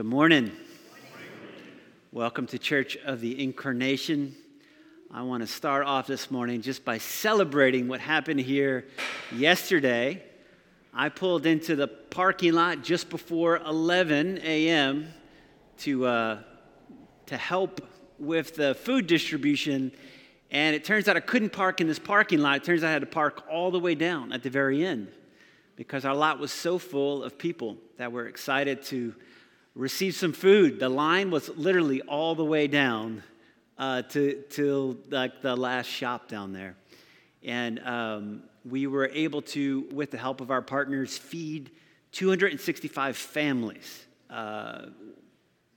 Good morning. Welcome to Church of the Incarnation. I want to start off this morning just by celebrating what happened here yesterday. I pulled into the parking lot just before 11 a.m. to, uh, to help with the food distribution, and it turns out I couldn't park in this parking lot. It turns out I had to park all the way down at the very end because our lot was so full of people that were excited to receive some food. The line was literally all the way down uh, to, to like the last shop down there. And um, we were able to, with the help of our partners, feed 265 families uh,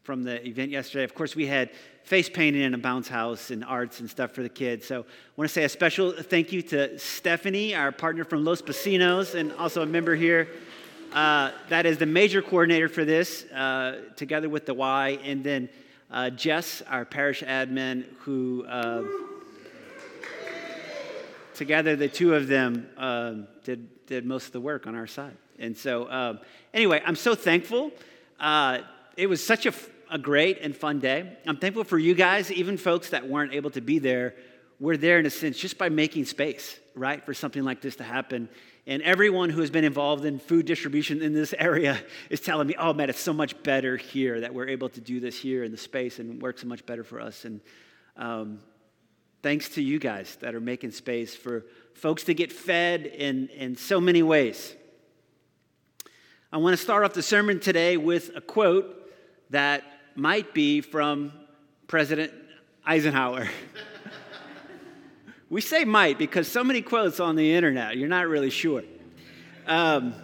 from the event yesterday. Of course, we had face painting in a bounce house and arts and stuff for the kids. So I want to say a special thank you to Stephanie, our partner from Los Pasinos, and also a member here. Uh, that is the major coordinator for this, uh, together with the Y, and then uh, Jess, our parish admin, who uh, together the two of them um, did did most of the work on our side. And so, um, anyway, I'm so thankful. It was such a a great and fun day. I'm thankful for you guys, even folks that weren't able to be there. We're there in a sense just by making space, right, for something like this to happen. And everyone who has been involved in food distribution in this area is telling me, oh man, it's so much better here that we're able to do this here in the space and work so much better for us. And um, thanks to you guys that are making space for folks to get fed in, in so many ways. I want to start off the sermon today with a quote that might be from President Eisenhower. we say might because so many quotes on the internet, you're not really sure. Um,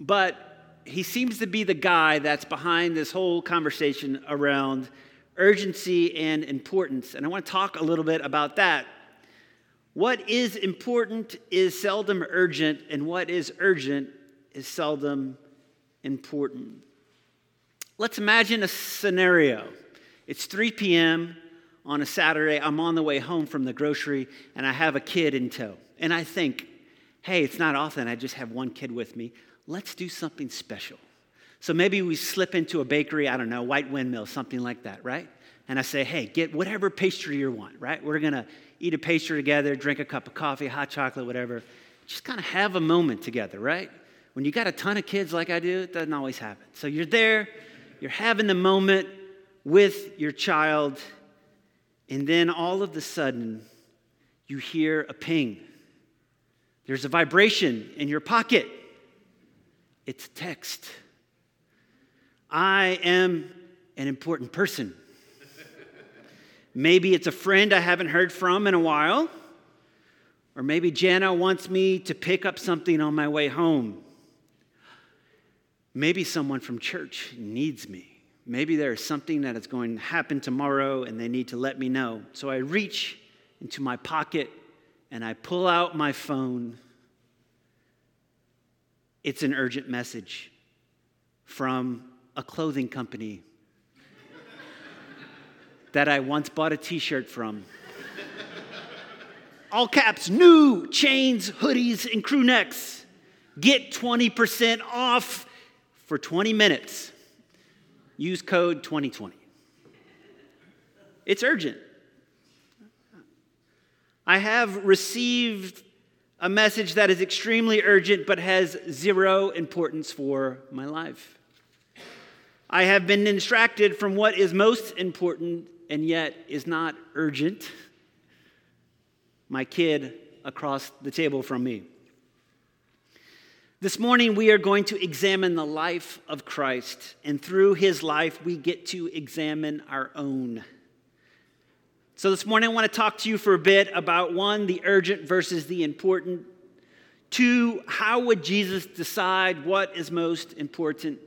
but he seems to be the guy that's behind this whole conversation around urgency and importance. And I want to talk a little bit about that. What is important is seldom urgent, and what is urgent is seldom important. Let's imagine a scenario. It's 3 p.m. on a Saturday. I'm on the way home from the grocery and I have a kid in tow. And I think, hey, it's not often I just have one kid with me. Let's do something special. So maybe we slip into a bakery, I don't know, White Windmill, something like that, right? And I say, hey, get whatever pastry you want, right? We're gonna eat a pastry together, drink a cup of coffee, hot chocolate, whatever. Just kind of have a moment together, right? When you got a ton of kids like I do, it doesn't always happen. So you're there, you're having the moment with your child, and then all of a sudden, you hear a ping. There's a vibration in your pocket. It's text. I am an important person. Maybe it's a friend I haven't heard from in a while. Or maybe Jana wants me to pick up something on my way home. Maybe someone from church needs me. Maybe there's something that is going to happen tomorrow and they need to let me know. So I reach into my pocket and I pull out my phone. It's an urgent message from a clothing company that I once bought a t shirt from. All caps, new chains, hoodies, and crew necks. Get 20% off for 20 minutes. Use code 2020. It's urgent. I have received a message that is extremely urgent but has zero importance for my life. I have been distracted from what is most important and yet is not urgent. My kid across the table from me. This morning, we are going to examine the life of Christ, and through his life, we get to examine our own. So, this morning, I want to talk to you for a bit about one, the urgent versus the important. Two, how would Jesus decide what is most important?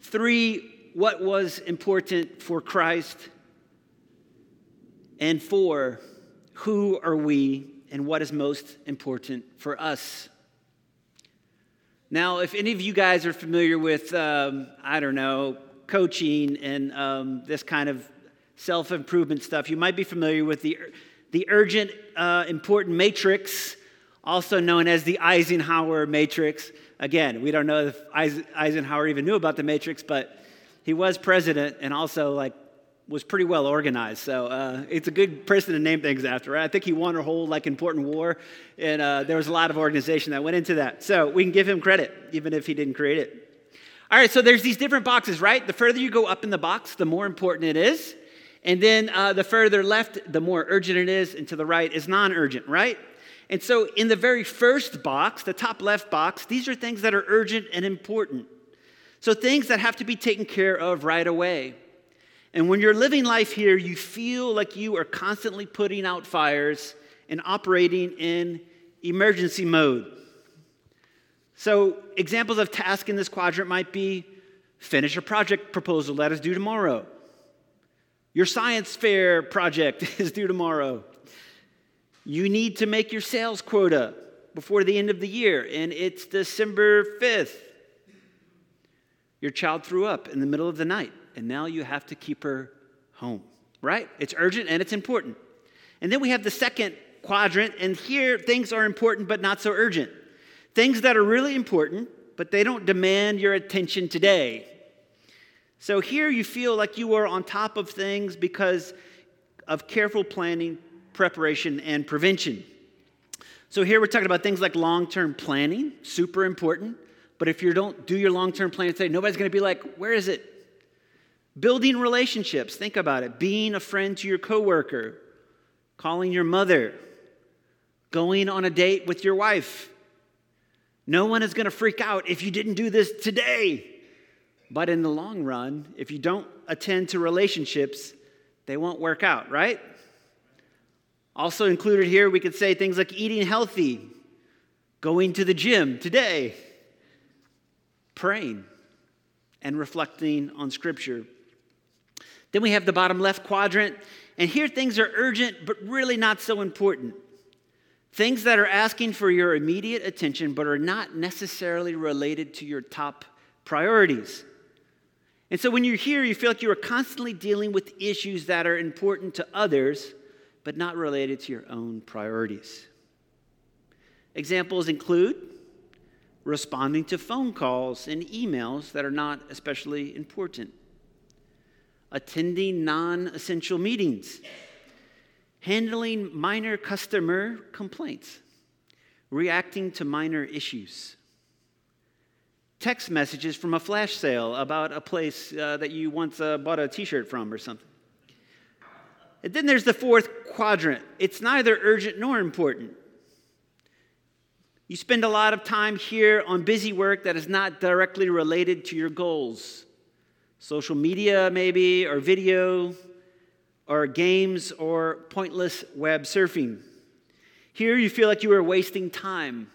Three, what was important for Christ? And four, who are we and what is most important for us? Now, if any of you guys are familiar with, um, I don't know, coaching and um, this kind of self improvement stuff, you might be familiar with the, the urgent, uh, important matrix, also known as the Eisenhower matrix. Again, we don't know if Eisenhower even knew about the matrix, but he was president and also like was pretty well organized. So uh, it's a good person to name things after. Right? I think he won a whole like important war, and uh, there was a lot of organization that went into that. So we can give him credit, even if he didn't create it. All right, so there's these different boxes, right? The further you go up in the box, the more important it is. And then uh, the further left, the more urgent it is, and to the right is non urgent, right? And so in the very first box, the top left box, these are things that are urgent and important. So things that have to be taken care of right away. And when you're living life here, you feel like you are constantly putting out fires and operating in emergency mode. So, examples of tasks in this quadrant might be finish a project proposal that is due tomorrow. Your science fair project is due tomorrow. You need to make your sales quota before the end of the year, and it's December 5th. Your child threw up in the middle of the night, and now you have to keep her home, right? It's urgent and it's important. And then we have the second quadrant, and here things are important but not so urgent. Things that are really important, but they don't demand your attention today. So here you feel like you are on top of things because of careful planning, preparation, and prevention. So here we're talking about things like long term planning, super important. But if you don't do your long term plan today, nobody's going to be like, where is it? Building relationships, think about it. Being a friend to your coworker, calling your mother, going on a date with your wife. No one is going to freak out if you didn't do this today. But in the long run, if you don't attend to relationships, they won't work out, right? Also included here, we could say things like eating healthy, going to the gym today, praying and reflecting on Scripture. Then we have the bottom left quadrant, and here things are urgent but really not so important. Things that are asking for your immediate attention but are not necessarily related to your top priorities. And so when you're here, you feel like you are constantly dealing with issues that are important to others but not related to your own priorities. Examples include responding to phone calls and emails that are not especially important, attending non essential meetings, handling minor customer complaints, reacting to minor issues, text messages from a flash sale about a place uh, that you once uh, bought a t shirt from or something. And then there's the fourth quadrant it's neither urgent nor important. You spend a lot of time here on busy work that is not directly related to your goals. Social media, maybe, or video, or games, or pointless web surfing. Here you feel like you are wasting time.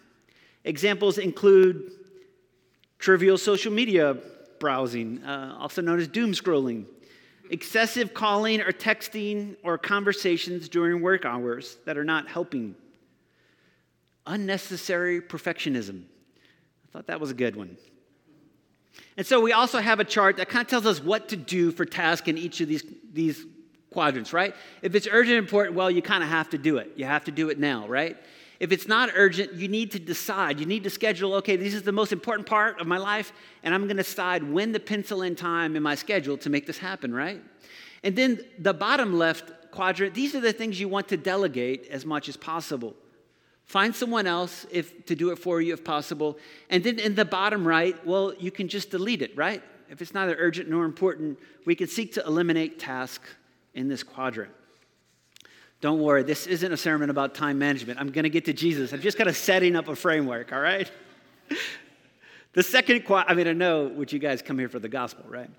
Examples include trivial social media browsing, uh, also known as doom scrolling, excessive calling or texting or conversations during work hours that are not helping unnecessary perfectionism. I thought that was a good one. And so we also have a chart that kind of tells us what to do for task in each of these, these quadrants, right? If it's urgent and important, well, you kind of have to do it. You have to do it now, right? If it's not urgent, you need to decide. You need to schedule, okay, this is the most important part of my life, and I'm going to decide when to pencil in time in my schedule to make this happen, right? And then the bottom left quadrant, these are the things you want to delegate as much as possible. Find someone else if, to do it for you if possible. And then in the bottom right, well, you can just delete it, right? If it's neither urgent nor important, we can seek to eliminate tasks in this quadrant. Don't worry, this isn't a sermon about time management. I'm going to get to Jesus. I'm just kind of setting up a framework, all right? the second quadrant, I mean, I know what you guys come here for the gospel, right?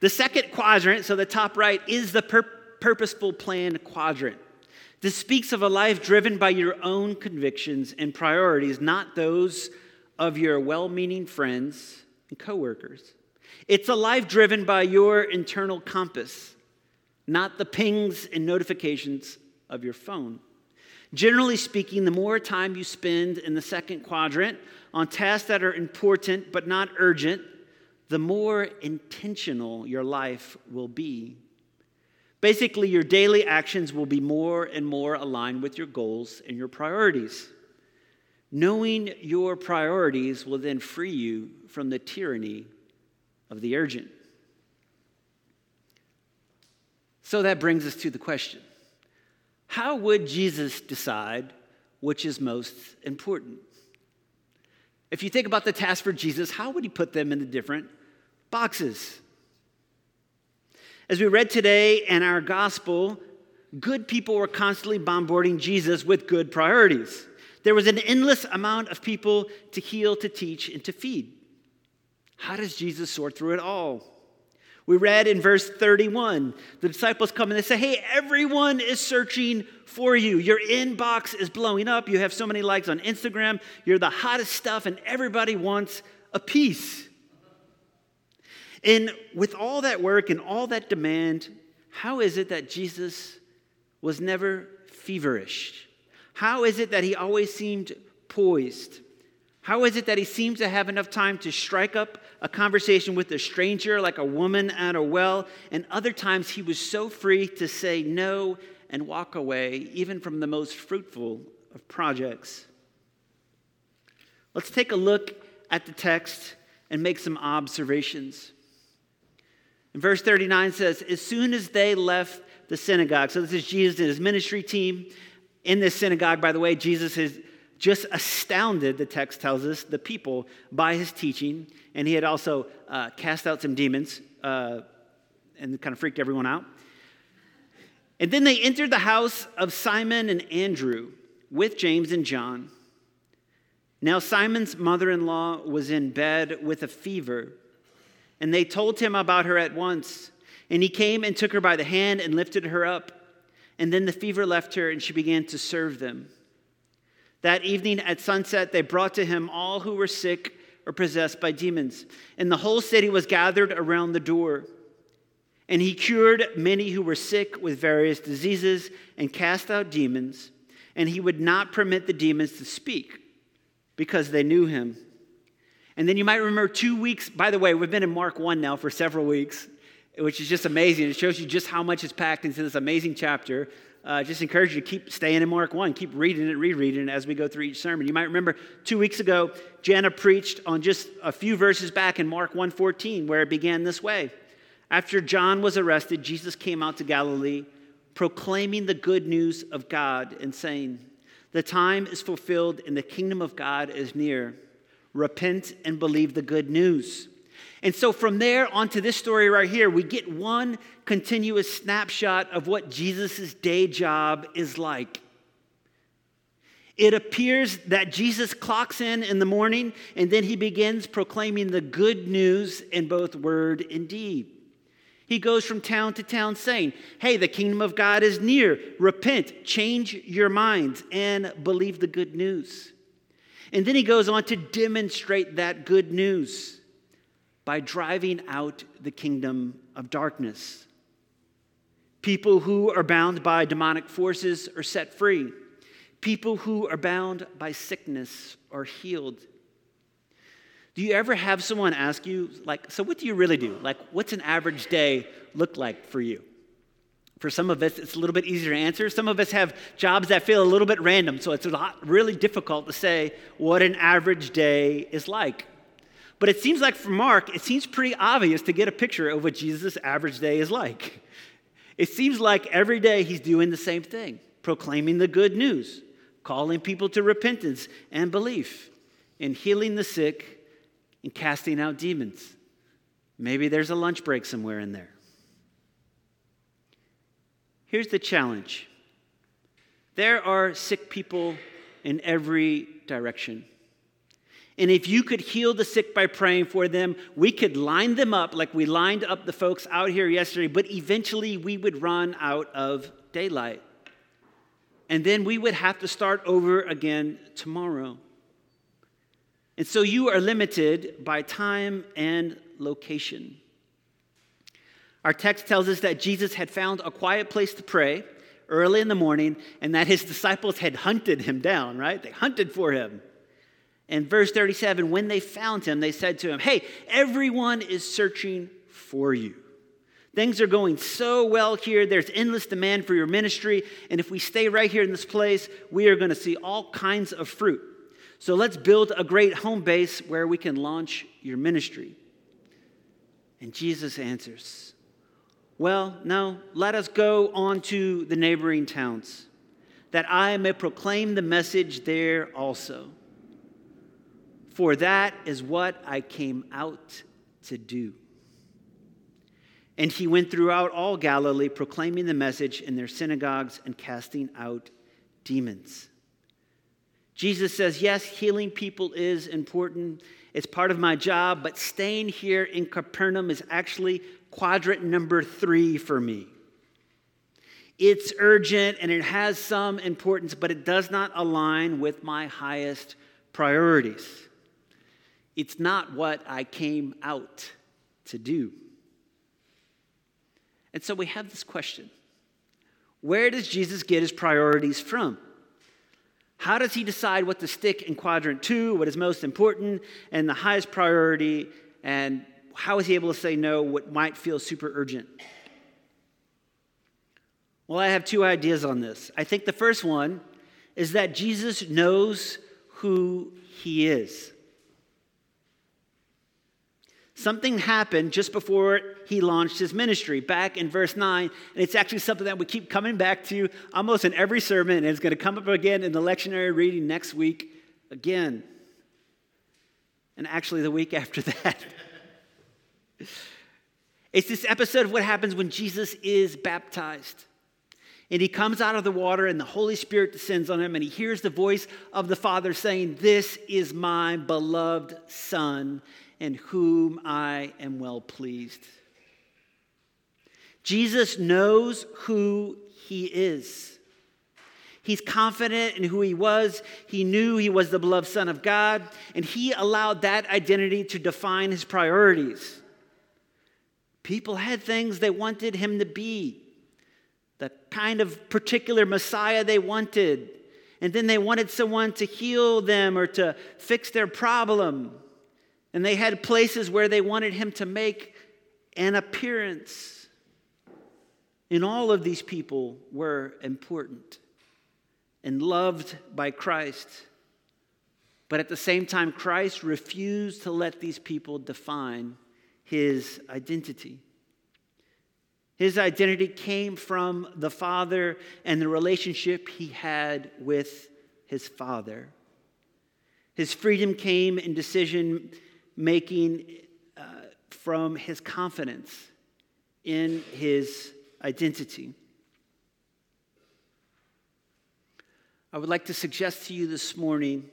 The second quadrant, so the top right, is the pur- purposeful plan quadrant. This speaks of a life driven by your own convictions and priorities, not those of your well meaning friends and coworkers. It's a life driven by your internal compass, not the pings and notifications of your phone. Generally speaking, the more time you spend in the second quadrant on tasks that are important but not urgent, the more intentional your life will be. Basically, your daily actions will be more and more aligned with your goals and your priorities. Knowing your priorities will then free you from the tyranny of the urgent. So that brings us to the question How would Jesus decide which is most important? If you think about the task for Jesus, how would he put them into different boxes? As we read today in our gospel, good people were constantly bombarding Jesus with good priorities. There was an endless amount of people to heal, to teach, and to feed. How does Jesus sort through it all? We read in verse 31, the disciples come and they say, Hey, everyone is searching for you. Your inbox is blowing up. You have so many likes on Instagram. You're the hottest stuff, and everybody wants a piece. And with all that work and all that demand, how is it that Jesus was never feverish? How is it that he always seemed poised? How is it that he seems to have enough time to strike up a conversation with a stranger like a woman at a well, and other times he was so free to say no and walk away, even from the most fruitful of projects? Let's take a look at the text and make some observations. In verse 39 says, As soon as they left the synagogue, so this is Jesus and his ministry team. In this synagogue, by the way, Jesus has just astounded, the text tells us, the people by his teaching. And he had also uh, cast out some demons uh, and kind of freaked everyone out. And then they entered the house of Simon and Andrew with James and John. Now, Simon's mother in law was in bed with a fever and they told him about her at once. And he came and took her by the hand and lifted her up. And then the fever left her, and she began to serve them. That evening at sunset, they brought to him all who were sick or possessed by demons. And the whole city was gathered around the door. And he cured many who were sick with various diseases and cast out demons. And he would not permit the demons to speak because they knew him. And then you might remember two weeks, by the way, we've been in Mark 1 now for several weeks, which is just amazing. It shows you just how much is packed into this amazing chapter. Uh, just encourage you to keep staying in Mark 1, keep reading it, rereading it as we go through each sermon. You might remember two weeks ago, Jana preached on just a few verses back in Mark 1:14, where it began this way. After John was arrested, Jesus came out to Galilee, proclaiming the good news of God and saying, The time is fulfilled and the kingdom of God is near repent and believe the good news. And so from there onto this story right here, we get one continuous snapshot of what Jesus' day job is like. It appears that Jesus clocks in in the morning and then he begins proclaiming the good news in both word and deed. He goes from town to town saying, Hey, the kingdom of God is near. Repent, change your minds, and believe the good news. And then he goes on to demonstrate that good news by driving out the kingdom of darkness. People who are bound by demonic forces are set free. People who are bound by sickness are healed. Do you ever have someone ask you, like, so what do you really do? Like, what's an average day look like for you? For some of us, it's a little bit easier to answer. Some of us have jobs that feel a little bit random, so it's lot, really difficult to say what an average day is like. But it seems like for Mark, it seems pretty obvious to get a picture of what Jesus' average day is like. It seems like every day he's doing the same thing proclaiming the good news, calling people to repentance and belief, and healing the sick and casting out demons. Maybe there's a lunch break somewhere in there. Here's the challenge there are sick people in every direction. And if you could heal the sick by praying for them, we could line them up like we lined up the folks out here yesterday, but eventually we would run out of daylight. And then we would have to start over again tomorrow. And so you are limited by time and location. Our text tells us that Jesus had found a quiet place to pray early in the morning and that his disciples had hunted him down, right? They hunted for him. In verse 37, when they found him, they said to him, Hey, everyone is searching for you. Things are going so well here. There's endless demand for your ministry. And if we stay right here in this place, we are going to see all kinds of fruit. So let's build a great home base where we can launch your ministry. And Jesus answers, Well, no, let us go on to the neighboring towns, that I may proclaim the message there also. For that is what I came out to do. And he went throughout all Galilee, proclaiming the message in their synagogues and casting out demons. Jesus says, Yes, healing people is important. It's part of my job, but staying here in Capernaum is actually quadrant number three for me. It's urgent and it has some importance, but it does not align with my highest priorities. It's not what I came out to do. And so we have this question Where does Jesus get his priorities from? How does he decide what to stick in quadrant two, what is most important and the highest priority, and how is he able to say no what might feel super urgent? Well, I have two ideas on this. I think the first one is that Jesus knows who he is. Something happened just before he launched his ministry, back in verse 9. And it's actually something that we keep coming back to almost in every sermon. And it's going to come up again in the lectionary reading next week again. And actually, the week after that. It's this episode of what happens when Jesus is baptized. And he comes out of the water, and the Holy Spirit descends on him, and he hears the voice of the Father saying, This is my beloved Son in whom I am well pleased. Jesus knows who he is. He's confident in who he was. He knew he was the beloved Son of God, and he allowed that identity to define his priorities. People had things they wanted him to be, the kind of particular Messiah they wanted. And then they wanted someone to heal them or to fix their problem. And they had places where they wanted him to make an appearance. And all of these people were important and loved by Christ. But at the same time, Christ refused to let these people define his identity. His identity came from the Father and the relationship he had with his Father. His freedom came in decision making uh, from his confidence in his identity. I would like to suggest to you this morning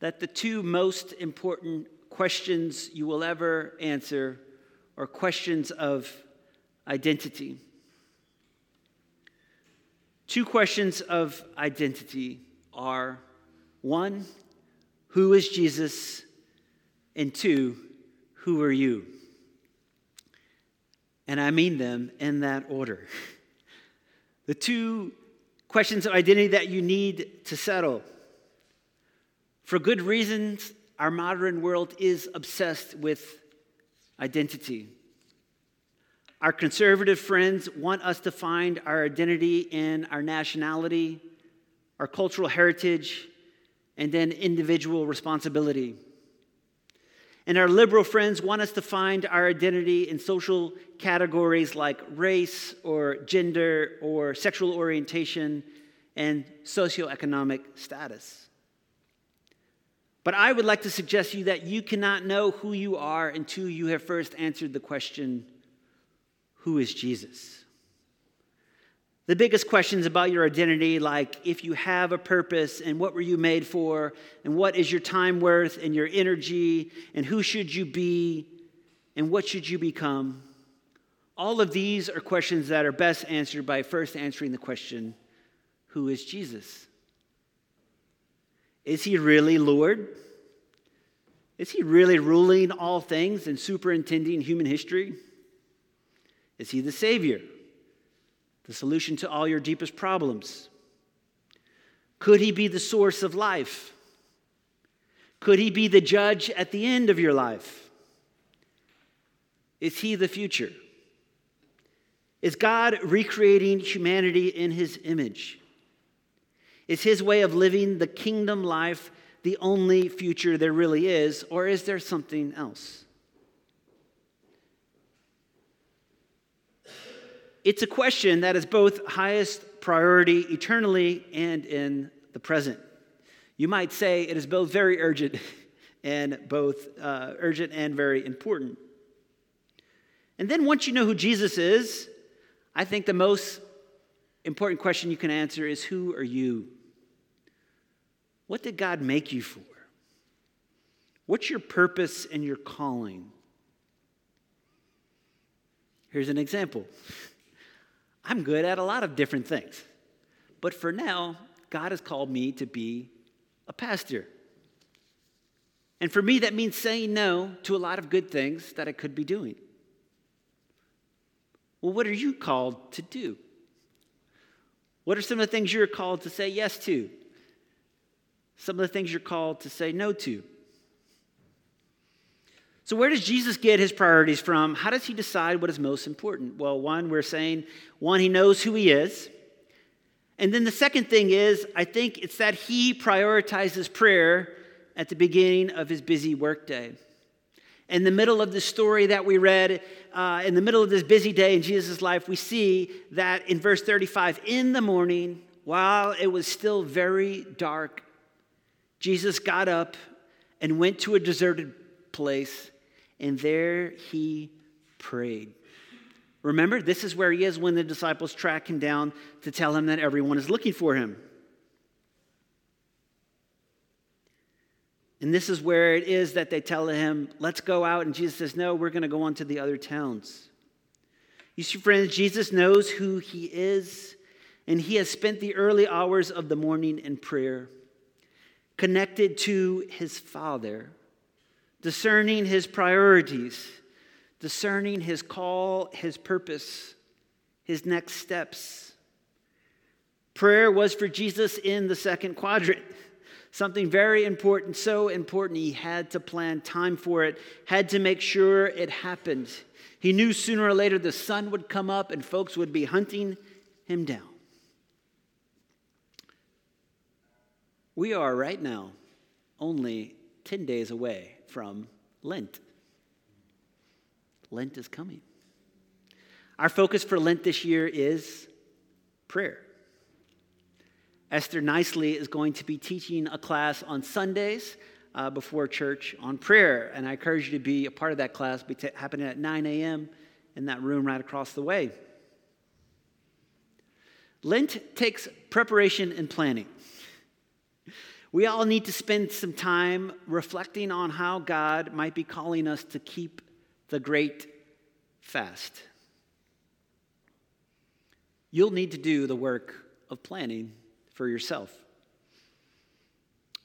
that the two most important questions you will ever answer are questions of identity. Two questions of identity are one, who is Jesus? And two, who are you? And I mean them in that order. The two questions of identity that you need to settle. For good reasons, our modern world is obsessed with identity. Our conservative friends want us to find our identity in our nationality, our cultural heritage, and then individual responsibility. And our liberal friends want us to find our identity in social categories like race or gender or sexual orientation and socioeconomic status. But I would like to suggest to you that you cannot know who you are until you have first answered the question who is Jesus? The biggest questions about your identity, like if you have a purpose and what were you made for, and what is your time worth and your energy, and who should you be, and what should you become, all of these are questions that are best answered by first answering the question Who is Jesus? Is he really Lord? Is he really ruling all things and superintending human history? Is he the Savior? the solution to all your deepest problems? Could he be the source of life? Could he be the judge at the end of your life? Is he the future? Is God recreating humanity in his image? Is his way of living the kingdom life the only future there really is, or is there something else? It's a question that is both highest priority eternally and in the present. You might say it is both very urgent and both uh, urgent and very important. And then once you know who Jesus is, I think the most important question you can answer is Who are you? What did God make you for? What's your purpose and your calling? Here's an example I'm good at a lot of different things, but for now, God has called me to be a pastor. And for me, that means saying no to a lot of good things that I could be doing. Well, what are you called to do? What are some of the things you're called to say yes to? Some of the things you're called to say no to? So, where does Jesus get his priorities from? How does he decide what is most important? Well, one, we're saying, one, he knows who he is. And then the second thing is, I think it's that he prioritizes prayer at the beginning of his busy workday. In the middle of the story that we read, uh, in the middle of this busy day in Jesus' life, we see that in verse 35, in the morning, while it was still very dark, Jesus got up and went to a deserted place, and there he prayed. Remember, this is where he is when the disciples track him down to tell him that everyone is looking for him. And this is where it is that they tell him, let's go out. And Jesus says, no, we're going to go on to the other towns. You see, friends, Jesus knows who he is, and he has spent the early hours of the morning in prayer, connected to his Father, discerning his priorities, discerning his call, his purpose, his next steps. Prayer was for Jesus in the second quadrant something very important, so important, he had to plan time for it, had to make sure it happened. He knew sooner or later the sun would come up and folks would be hunting him down. We are right now only 10 days away from Lent. Lent is coming. Our focus for Lent this year is prayer. Esther Nicely is going to be teaching a class on Sundays uh, before church on prayer. And I encourage you to be a part of that class, be t- happening at 9 a.m. in that room right across the way. Lent takes preparation and planning. We all need to spend some time reflecting on how God might be calling us to keep the great fast. You'll need to do the work of planning for yourself.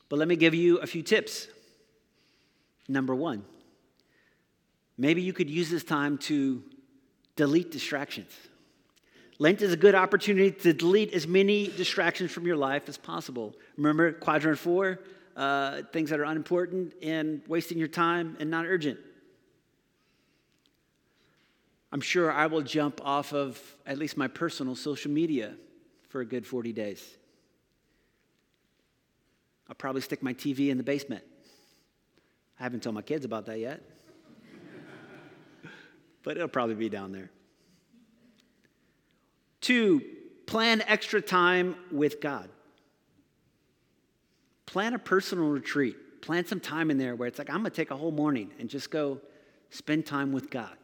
But let me give you a few tips. Number one, maybe you could use this time to delete distractions. Lent is a good opportunity to delete as many distractions from your life as possible. Remember, quadrant four, uh, things that are unimportant and wasting your time and not urgent. I'm sure I will jump off of at least my personal social media for a good 40 days. I'll probably stick my TV in the basement. I haven't told my kids about that yet, but it'll probably be down there. Two, plan extra time with God. Plan a personal retreat. Plan some time in there where it's like, I'm going to take a whole morning and just go spend time with God.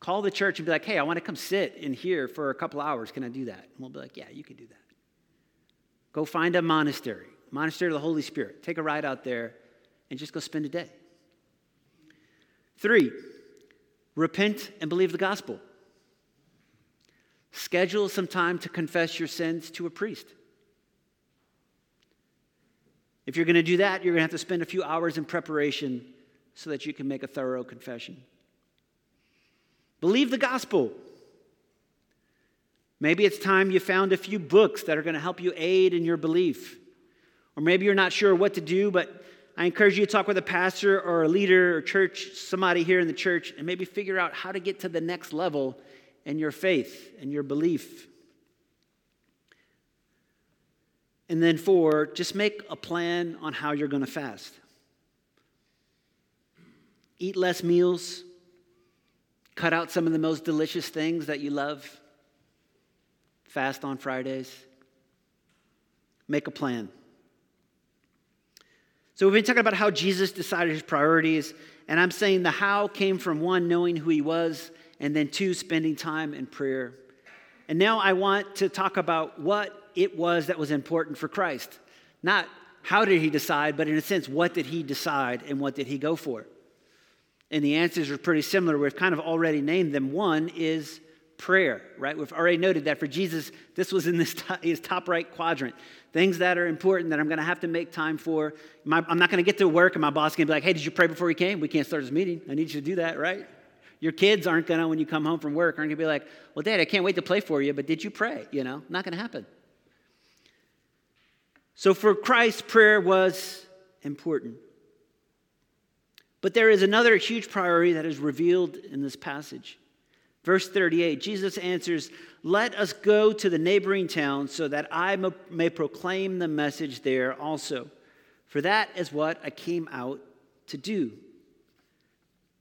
Call the church and be like, hey, I want to come sit in here for a couple hours. Can I do that? And we'll be like, yeah, you can do that. Go find a monastery Monastery of the Holy Spirit. Take a ride out there and just go spend a day. Three, repent and believe the gospel. Schedule some time to confess your sins to a priest. If you're going to do that, you're going to have to spend a few hours in preparation so that you can make a thorough confession. Believe the gospel. Maybe it's time you found a few books that are going to help you aid in your belief. Or maybe you're not sure what to do, but I encourage you to talk with a pastor or a leader or church, somebody here in the church, and maybe figure out how to get to the next level in your faith and your belief. And then, four, just make a plan on how you're going to fast. Eat less meals, cut out some of the most delicious things that you love. fast on Fridays. Make a plan. So, we've been talking about how Jesus decided his priorities, and I'm saying the how came from one, knowing who he was, and then two, spending time in prayer. And now I want to talk about what it was that was important for Christ. Not how did he decide, but in a sense, what did he decide and what did he go for? And the answers are pretty similar. We've kind of already named them. One is prayer, right? We've already noted that for Jesus, this was in this top, his top right quadrant. Things that are important that I'm going to have to make time for. My, I'm not going to get to work and my boss can be like, hey, did you pray before you came? We can't start this meeting. I need you to do that, right? Your kids aren't going to, when you come home from work, aren't going to be like, well, Dad, I can't wait to play for you, but did you pray? You know, not going to happen. So for Christ, prayer was important. But there is another huge priority that is revealed in this passage. Verse 38 Jesus answers, Let us go to the neighboring towns so that I may proclaim the message there also. For that is what I came out to do.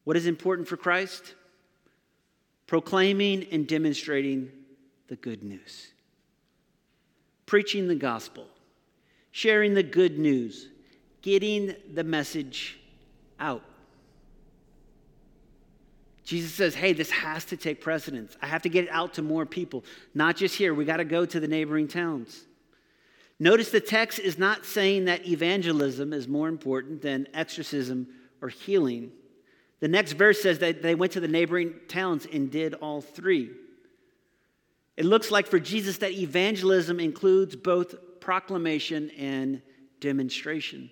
What is important for Christ? Proclaiming and demonstrating the good news, preaching the gospel, sharing the good news, getting the message out. Jesus says, hey, this has to take precedence. I have to get it out to more people, not just here. We got to go to the neighboring towns. Notice the text is not saying that evangelism is more important than exorcism or healing. The next verse says that they went to the neighboring towns and did all three. It looks like for Jesus that evangelism includes both proclamation and demonstration,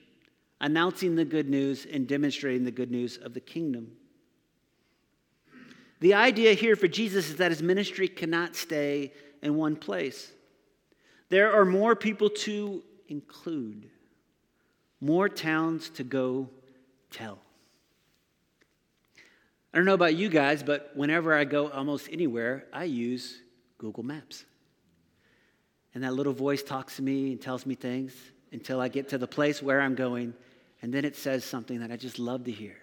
announcing the good news and demonstrating the good news of the kingdom. The idea here for Jesus is that his ministry cannot stay in one place. There are more people to include, more towns to go tell. I don't know about you guys, but whenever I go almost anywhere, I use Google Maps. And that little voice talks to me and tells me things until I get to the place where I'm going. And then it says something that I just love to hear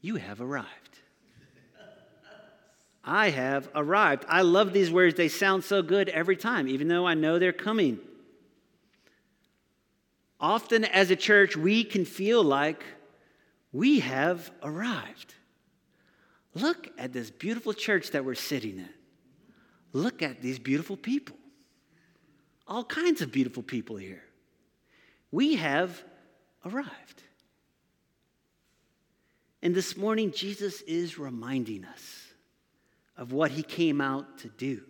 You have arrived. I have arrived. I love these words. They sound so good every time, even though I know they're coming. Often, as a church, we can feel like we have arrived. Look at this beautiful church that we're sitting in. Look at these beautiful people. All kinds of beautiful people here. We have arrived. And this morning, Jesus is reminding us of what he came out to do.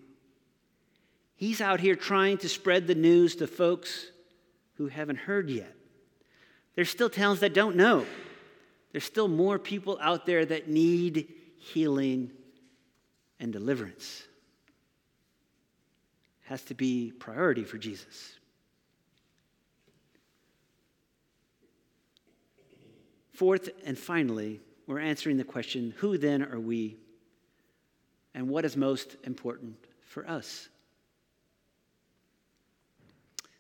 He's out here trying to spread the news to folks who haven't heard yet. There's still towns that don't know. There's still more people out there that need healing and deliverance. Has to be priority for Jesus. Fourth and finally, we're answering the question who then are we and what is most important for us.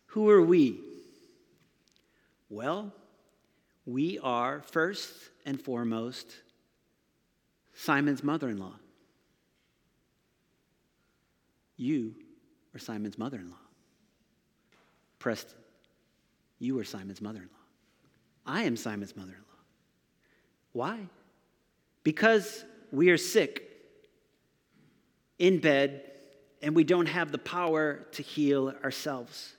Who are we? Well, we are first and foremost Simon's mother in law. You are Simon's mother in law. Preston, you are Simon's mother in law. I am Simon's mother in law. Why? Because we are sick in bed and we don't have the power to heal ourselves.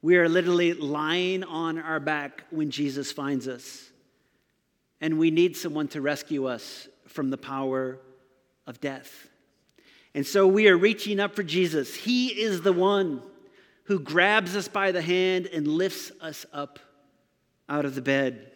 We are literally lying on our back when Jesus finds us. And we need someone to rescue us from the power of death. And so we are reaching up for Jesus. He is the one who grabs us by the hand and lifts us up out of the bed.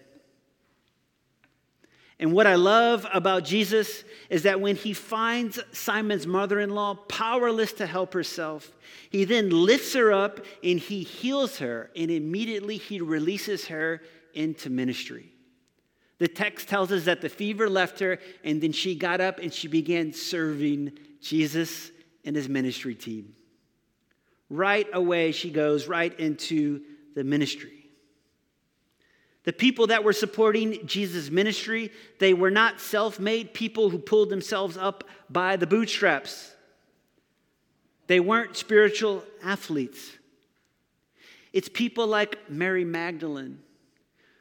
And what I love about Jesus is that when he finds Simon's mother in law powerless to help herself, he then lifts her up and he heals her, and immediately he releases her into ministry. The text tells us that the fever left her, and then she got up and she began serving Jesus and his ministry team. Right away, she goes right into the ministry. The people that were supporting Jesus' ministry, they were not self made people who pulled themselves up by the bootstraps. They weren't spiritual athletes. It's people like Mary Magdalene,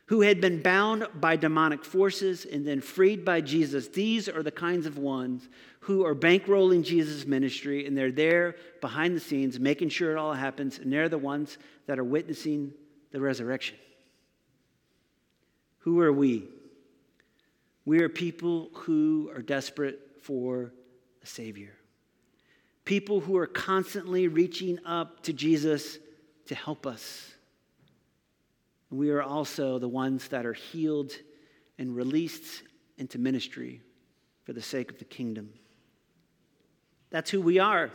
who had been bound by demonic forces and then freed by Jesus. These are the kinds of ones who are bankrolling Jesus' ministry, and they're there behind the scenes, making sure it all happens, and they're the ones that are witnessing the resurrection. Who are we? We are people who are desperate for a Savior. People who are constantly reaching up to Jesus to help us. We are also the ones that are healed and released into ministry for the sake of the kingdom. That's who we are.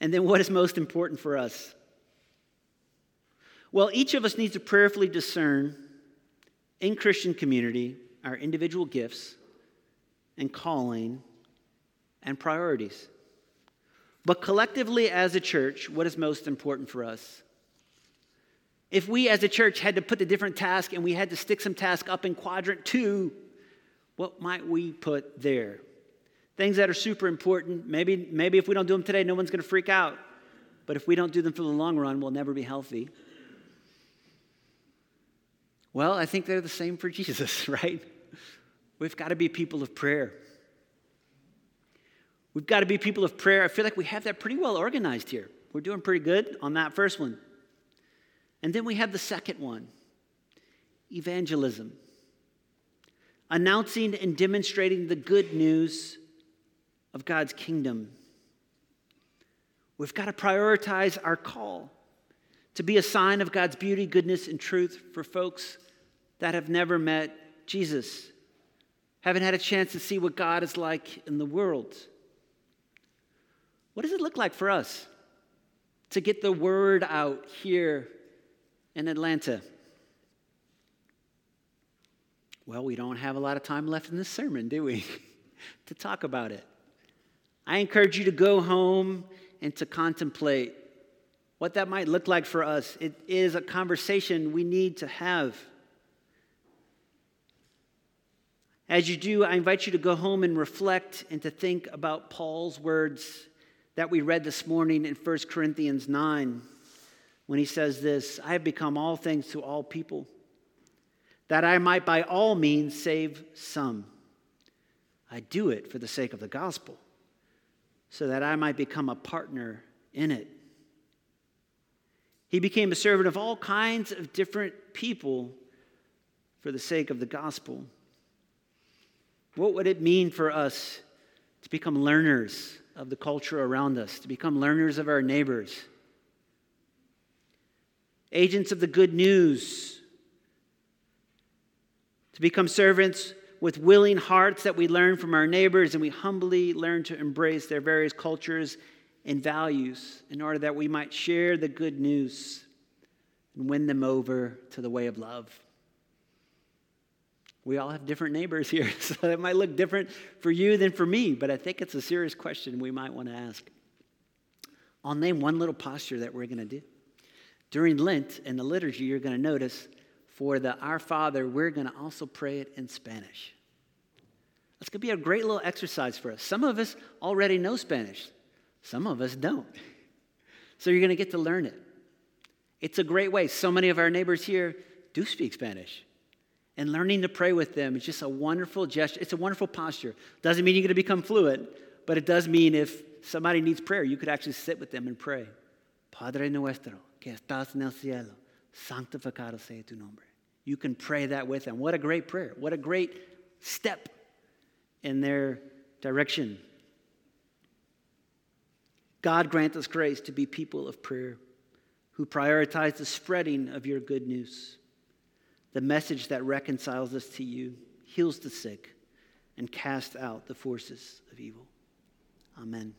And then what is most important for us? Well, each of us needs to prayerfully discern in Christian community our individual gifts and calling and priorities. But collectively, as a church, what is most important for us? If we as a church had to put the different task and we had to stick some task up in quadrant two, what might we put there? Things that are super important. Maybe, maybe if we don't do them today, no one's going to freak out. But if we don't do them for the long run, we'll never be healthy. Well, I think they're the same for Jesus, right? We've got to be people of prayer. We've got to be people of prayer. I feel like we have that pretty well organized here. We're doing pretty good on that first one. And then we have the second one evangelism, announcing and demonstrating the good news of God's kingdom. We've got to prioritize our call to be a sign of God's beauty, goodness, and truth for folks that have never met Jesus, haven't had a chance to see what God is like in the world. What does it look like for us to get the word out here in Atlanta? Well, we don't have a lot of time left in this sermon, do we? to talk about it. I encourage you to go home and to contemplate what that might look like for us. It is a conversation we need to have. As you do, I invite you to go home and reflect and to think about Paul's words that we read this morning in 1 Corinthians 9 when he says this I have become all things to all people, that I might by all means save some. I do it for the sake of the gospel, so that I might become a partner in it. He became a servant of all kinds of different people for the sake of the gospel. What would it mean for us to become learners of the culture around us, to become learners of our neighbors, agents of the good news, to become servants with willing hearts that we learn from our neighbors and we humbly learn to embrace their various cultures and values in order that we might share the good news and win them over to the way of love. We all have different neighbors here, so it might look different for you than for me, but I think it's a serious question we might want to ask. I'll name one little posture that we're going to do. During Lent in the liturgy, you're going to notice for the Our Father, we're going to also pray it in Spanish. That's going to be a great little exercise for us. Some of us already know Spanish, some of us don't. So you're going to get to learn it. It's a great way. So many of our neighbors here do speak Spanish. And learning to pray with them is just a wonderful gesture. It's a wonderful posture. Doesn't mean you're going to become fluent, but it does mean if somebody needs prayer, you could actually sit with them and pray. Padre nuestro, que estás en el cielo, santificado sea tu nombre. You can pray that with them. What a great prayer. What a great step in their direction. God grant us grace to be people of prayer who prioritize the spreading of your good news the message that reconciles us to you, heals the sick, and casts out the forces of evil. Amen.